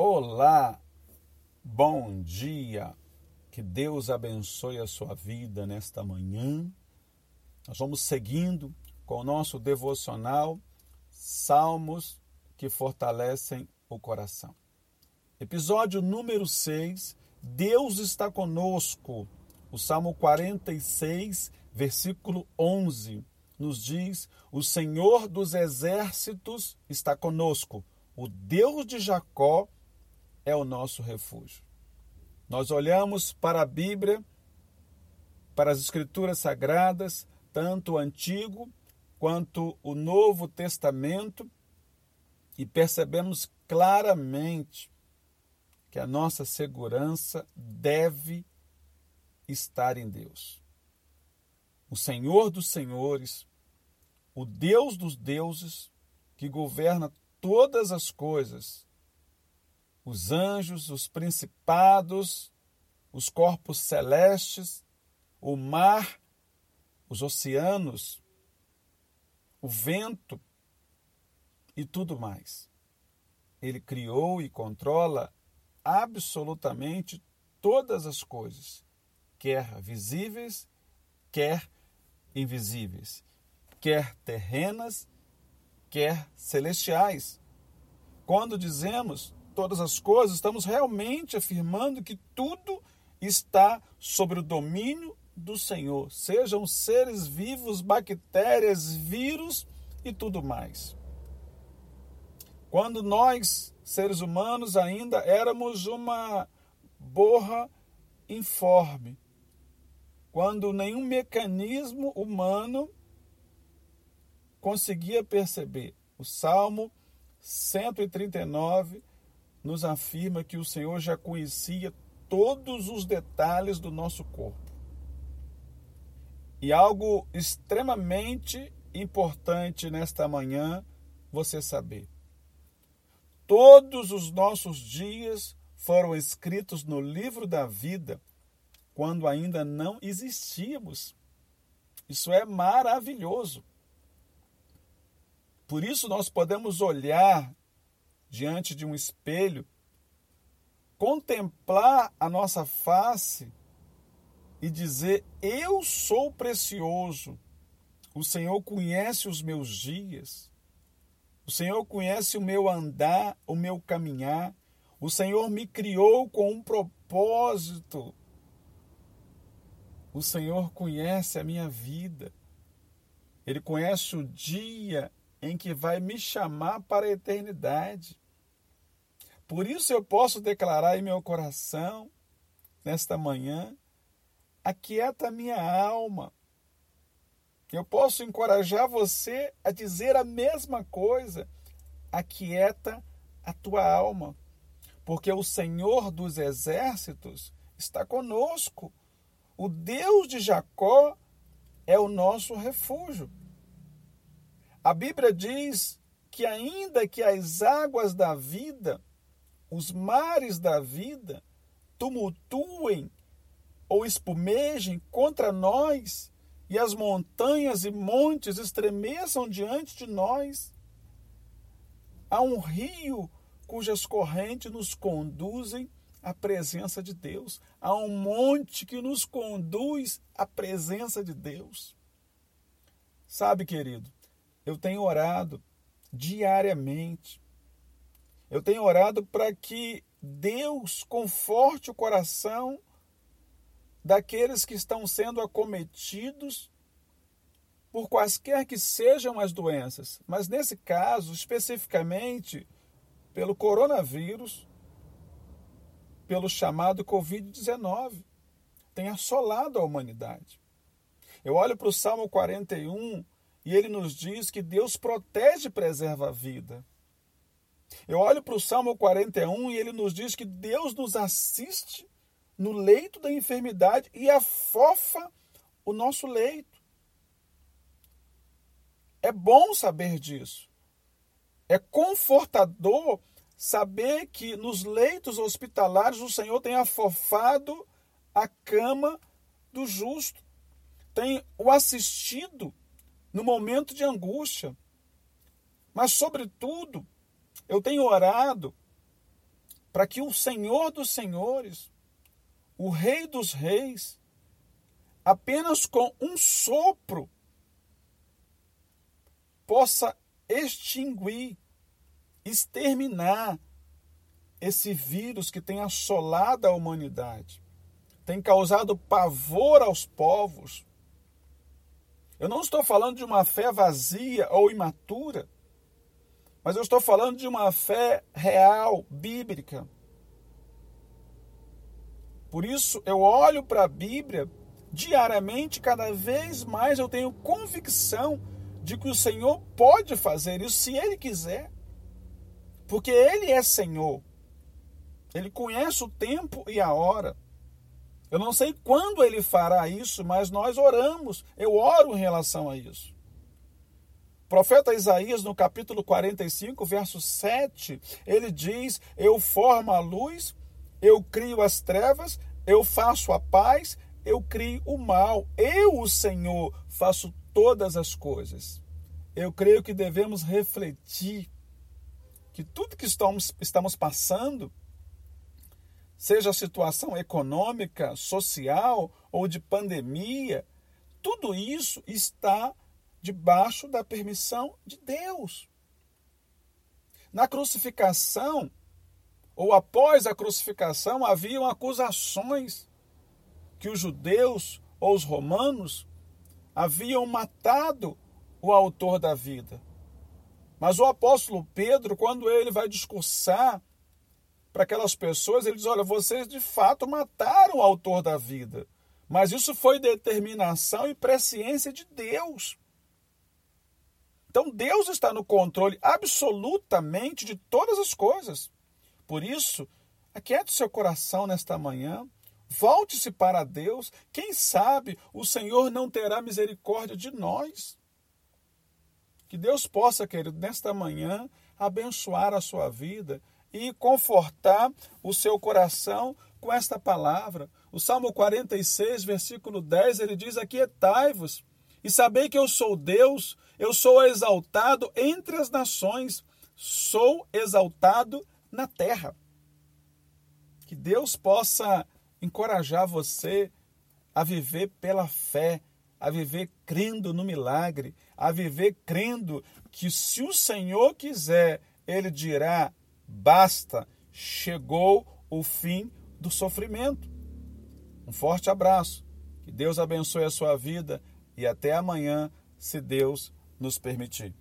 Olá, bom dia, que Deus abençoe a sua vida nesta manhã. Nós vamos seguindo com o nosso devocional Salmos que fortalecem o coração. Episódio número 6, Deus está conosco. O Salmo 46, versículo 11, nos diz: O Senhor dos exércitos está conosco, o Deus de Jacó é o nosso refúgio. Nós olhamos para a Bíblia, para as Escrituras Sagradas, tanto o Antigo quanto o Novo Testamento, e percebemos claramente que a nossa segurança deve estar em Deus. O Senhor dos Senhores, o Deus dos deuses, que governa todas as coisas, os anjos, os principados, os corpos celestes, o mar, os oceanos, o vento e tudo mais. Ele criou e controla absolutamente todas as coisas, quer visíveis, quer invisíveis, quer terrenas, quer celestiais. Quando dizemos todas as coisas, estamos realmente afirmando que tudo está sobre o domínio do Senhor, sejam seres vivos, bactérias, vírus e tudo mais. Quando nós, seres humanos, ainda éramos uma borra informe, quando nenhum mecanismo humano conseguia perceber. O Salmo 139 nos afirma que o Senhor já conhecia todos os detalhes do nosso corpo. E algo extremamente importante nesta manhã você saber. Todos os nossos dias foram escritos no livro da vida quando ainda não existíamos. Isso é maravilhoso. Por isso nós podemos olhar diante de um espelho, contemplar a nossa face e dizer: Eu sou precioso. O Senhor conhece os meus dias. O Senhor conhece o meu andar, o meu caminhar. O Senhor me criou com um propósito. O Senhor conhece a minha vida. Ele conhece o dia em que vai me chamar para a eternidade. Por isso eu posso declarar em meu coração, nesta manhã, aquieta minha alma. Eu posso encorajar você a dizer a mesma coisa, aquieta a tua alma, porque o Senhor dos exércitos está conosco. O Deus de Jacó é o nosso refúgio. A Bíblia diz que, ainda que as águas da vida, os mares da vida, tumultuem ou espumejem contra nós, e as montanhas e montes estremeçam diante de nós, há um rio cujas correntes nos conduzem à presença de Deus. Há um monte que nos conduz à presença de Deus. Sabe, querido, eu tenho orado diariamente. Eu tenho orado para que Deus conforte o coração daqueles que estão sendo acometidos por quaisquer que sejam as doenças, mas nesse caso, especificamente pelo coronavírus, pelo chamado Covid-19, tem assolado a humanidade. Eu olho para o Salmo 41 e ele nos diz que Deus protege e preserva a vida. Eu olho para o Salmo 41 e ele nos diz que Deus nos assiste no leito da enfermidade e afofa o nosso leito. É bom saber disso. É confortador saber que nos leitos hospitalares o Senhor tem afofado a cama do justo, tem o assistido no momento de angústia. Mas, sobretudo, eu tenho orado para que o Senhor dos Senhores, o Rei dos Reis, apenas com um sopro, possa extinguir, exterminar esse vírus que tem assolado a humanidade, tem causado pavor aos povos. Eu não estou falando de uma fé vazia ou imatura, mas eu estou falando de uma fé real, bíblica. Por isso, eu olho para a Bíblia diariamente, cada vez mais eu tenho convicção de que o Senhor pode fazer isso se Ele quiser. Porque Ele é Senhor. Ele conhece o tempo e a hora. Eu não sei quando ele fará isso, mas nós oramos. Eu oro em relação a isso. O profeta Isaías, no capítulo 45, verso 7, ele diz: Eu formo a luz, eu crio as trevas, eu faço a paz, eu crio o mal. Eu, o Senhor, faço todas as coisas. Eu creio que devemos refletir que tudo que estamos, estamos passando seja a situação econômica, social ou de pandemia, tudo isso está debaixo da permissão de Deus. Na crucificação, ou após a crucificação, haviam acusações que os judeus ou os romanos haviam matado o autor da vida. Mas o apóstolo Pedro, quando ele vai discursar para aquelas pessoas, ele diz: olha, vocês de fato mataram o autor da vida. Mas isso foi determinação e presciência de Deus. Então Deus está no controle absolutamente de todas as coisas. Por isso, aquiete seu coração nesta manhã, volte-se para Deus. Quem sabe o Senhor não terá misericórdia de nós. Que Deus possa, querido, nesta manhã, abençoar a sua vida e confortar o seu coração com esta palavra. O Salmo 46, versículo 10, ele diz: Aquietai-vos e sabei que eu sou Deus, eu sou exaltado entre as nações, sou exaltado na terra. Que Deus possa encorajar você a viver pela fé, a viver crendo no milagre, a viver crendo que se o Senhor quiser, ele dirá: Basta, chegou o fim do sofrimento. Um forte abraço, que Deus abençoe a sua vida e até amanhã, se Deus nos permitir.